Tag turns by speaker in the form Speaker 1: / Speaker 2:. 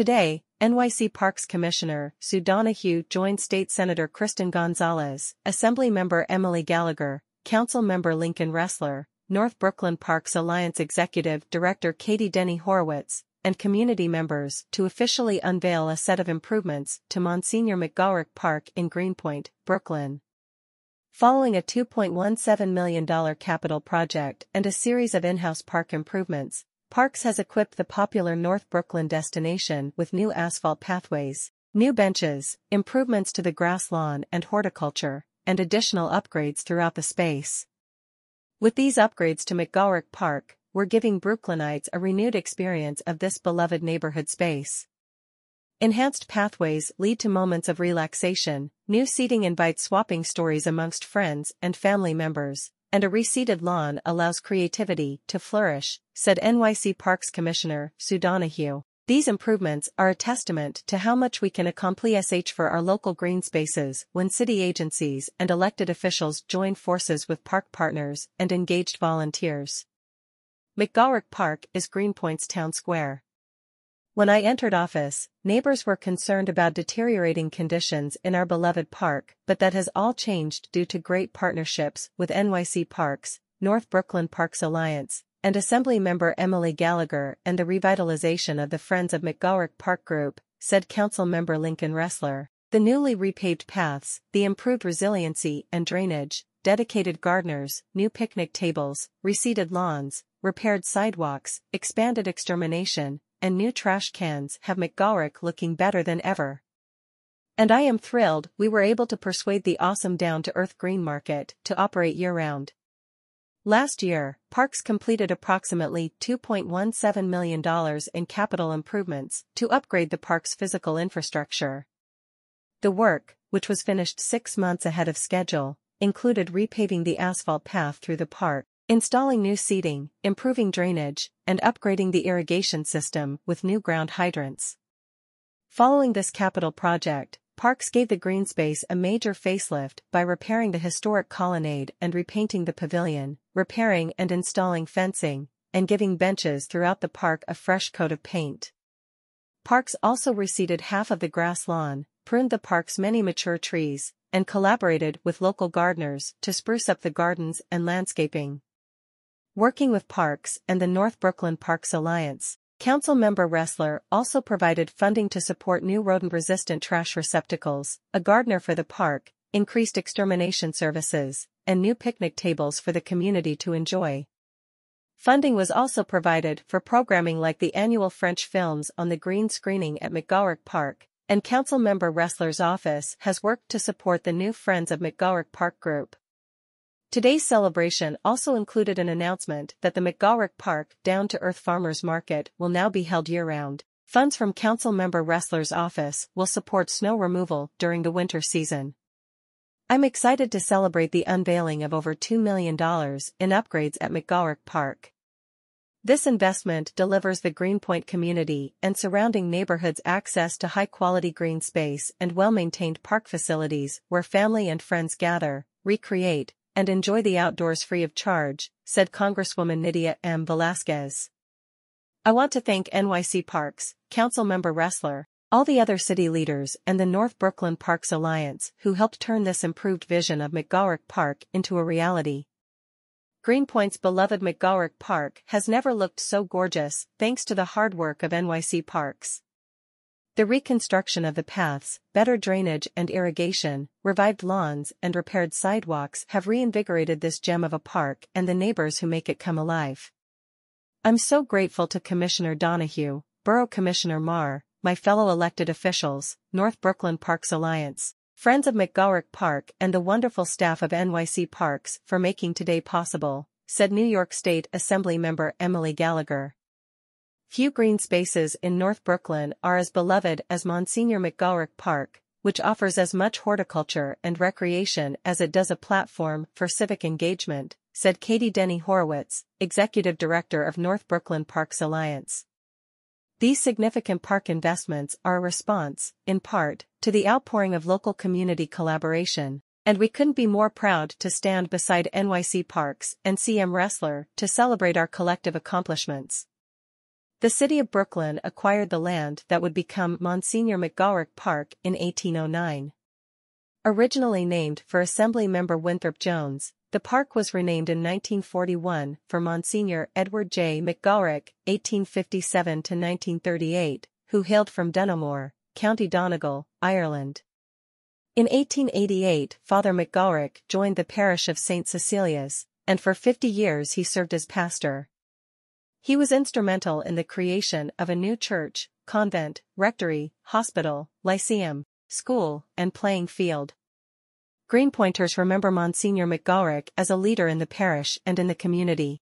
Speaker 1: Today, NYC Parks Commissioner Sue Donoghue joined State Senator Kristen Gonzalez, Assembly Member Emily Gallagher, Council Member Lincoln Ressler, North Brooklyn Parks Alliance Executive Director Katie Denny Horowitz, and community members to officially unveil a set of improvements to Monsignor McGolrick Park in Greenpoint, Brooklyn. Following a $2.17 million capital project and a series of in-house park improvements, Parks has equipped the popular North Brooklyn destination with new asphalt pathways, new benches, improvements to the grass lawn and horticulture, and additional upgrades throughout the space. With these upgrades to McGolrick Park, we're giving Brooklynites a renewed experience of this beloved neighborhood space. Enhanced pathways lead to moments of relaxation, new seating invites swapping stories amongst friends and family members, and a reseeded lawn allows creativity to flourish, said NYC Parks Commissioner Sue Donoghue. These improvements are a testament to how much we can accomplish for our local green spaces when city agencies and elected officials join forces with park partners and engaged volunteers. McGolrick Park is Greenpoint's town square. When I entered office, neighbors were concerned about deteriorating conditions in our beloved park, but that has all changed due to great partnerships with NYC Parks, North Brooklyn Parks Alliance, and Assembly member Emily Gallagher and the revitalization of the Friends of McGolrick Park Group, said Council member Lincoln Restler. The newly repaved paths, the improved resiliency and drainage, dedicated gardeners, new picnic tables, reseeded lawns, repaired sidewalks, expanded extermination, and new trash cans have McGolrick looking better than ever. And I am thrilled we were able to persuade the awesome down-to-earth green market to operate year-round. Last year, Parks completed approximately $2.17 million in capital improvements to upgrade the park's physical infrastructure. The work, which was finished six months ahead of schedule, included repaving the asphalt path through the park, Installing new seating, improving drainage, and upgrading the irrigation system with new ground hydrants. Following this capital project, Parks gave the green space a major facelift by repairing the historic colonnade and repainting the pavilion, repairing and installing fencing, and giving benches throughout the park a fresh coat of paint. Parks also reseeded half of the grass lawn, pruned the park's many mature trees, and collaborated with local gardeners to spruce up the gardens and landscaping. Working with Parks and the North Brooklyn Parks Alliance, Council member Restler also provided funding to support new rodent-resistant trash receptacles, a gardener for the park, increased extermination services, and new picnic tables for the community to enjoy. Funding was also provided for programming like the annual French films on the green screening at McGolrick Park, and Council member Restler's office has worked to support the new Friends of McGolrick Park group. Today's celebration also included an announcement that the McGolrick Park Down to Earth Farmers Market will now be held year-round. Funds from council member Restler's office will support snow removal during the winter season. I'm excited to celebrate the unveiling of over $2 million in upgrades at McGolrick Park. This investment delivers the Greenpoint community and surrounding neighborhoods access to high-quality green space and well-maintained park facilities where family and friends gather, recreate, and enjoy the outdoors free of charge, said Congresswoman Nydia M. Velázquez. I want to thank NYC Parks, Councilmember Restler, all the other city leaders and the North Brooklyn Parks Alliance who helped turn this improved vision of McGolrick Park into a reality. Greenpoint's beloved McGolrick Park has never looked so gorgeous thanks to the hard work of NYC Parks. The reconstruction of the paths, better drainage and irrigation, revived lawns and repaired sidewalks have reinvigorated this gem of a park and the neighbors who make it come alive. I'm so grateful to Commissioner Donoghue, Borough Commissioner Maher, my fellow elected officials, North Brooklyn Parks Alliance, friends of McGolrick Park and the wonderful staff of NYC Parks for making today possible, said New York State Assembly member Emily Gallagher. Few green spaces in North Brooklyn are as beloved as Monsignor McGolrick Park, which offers as much horticulture and recreation as it does a platform for civic engagement, said Katie Denny Horowitz, Executive Director of North Brooklyn Parks Alliance. These significant park investments are a response, in part, to the outpouring of local community collaboration, and we couldn't be more proud to stand beside NYC Parks and CM Restler to celebrate our collective accomplishments. The city of Brooklyn acquired the land that would become Monsignor McGolrick Park in 1809. Originally named for Assembly member Winthrop Jones, the park was renamed in 1941 for Monsignor Edward J. McGolrick, 1857-1938, who hailed from Dunamore, County Donegal, Ireland. In 1888 Father McGolrick joined the parish of St. Cecilia's, and for 50 years he served as pastor. He was instrumental in the creation of a new church, convent, rectory, hospital, lyceum, school, and playing field. Greenpointers remember Monsignor McGolrick as a leader in the parish and in the community.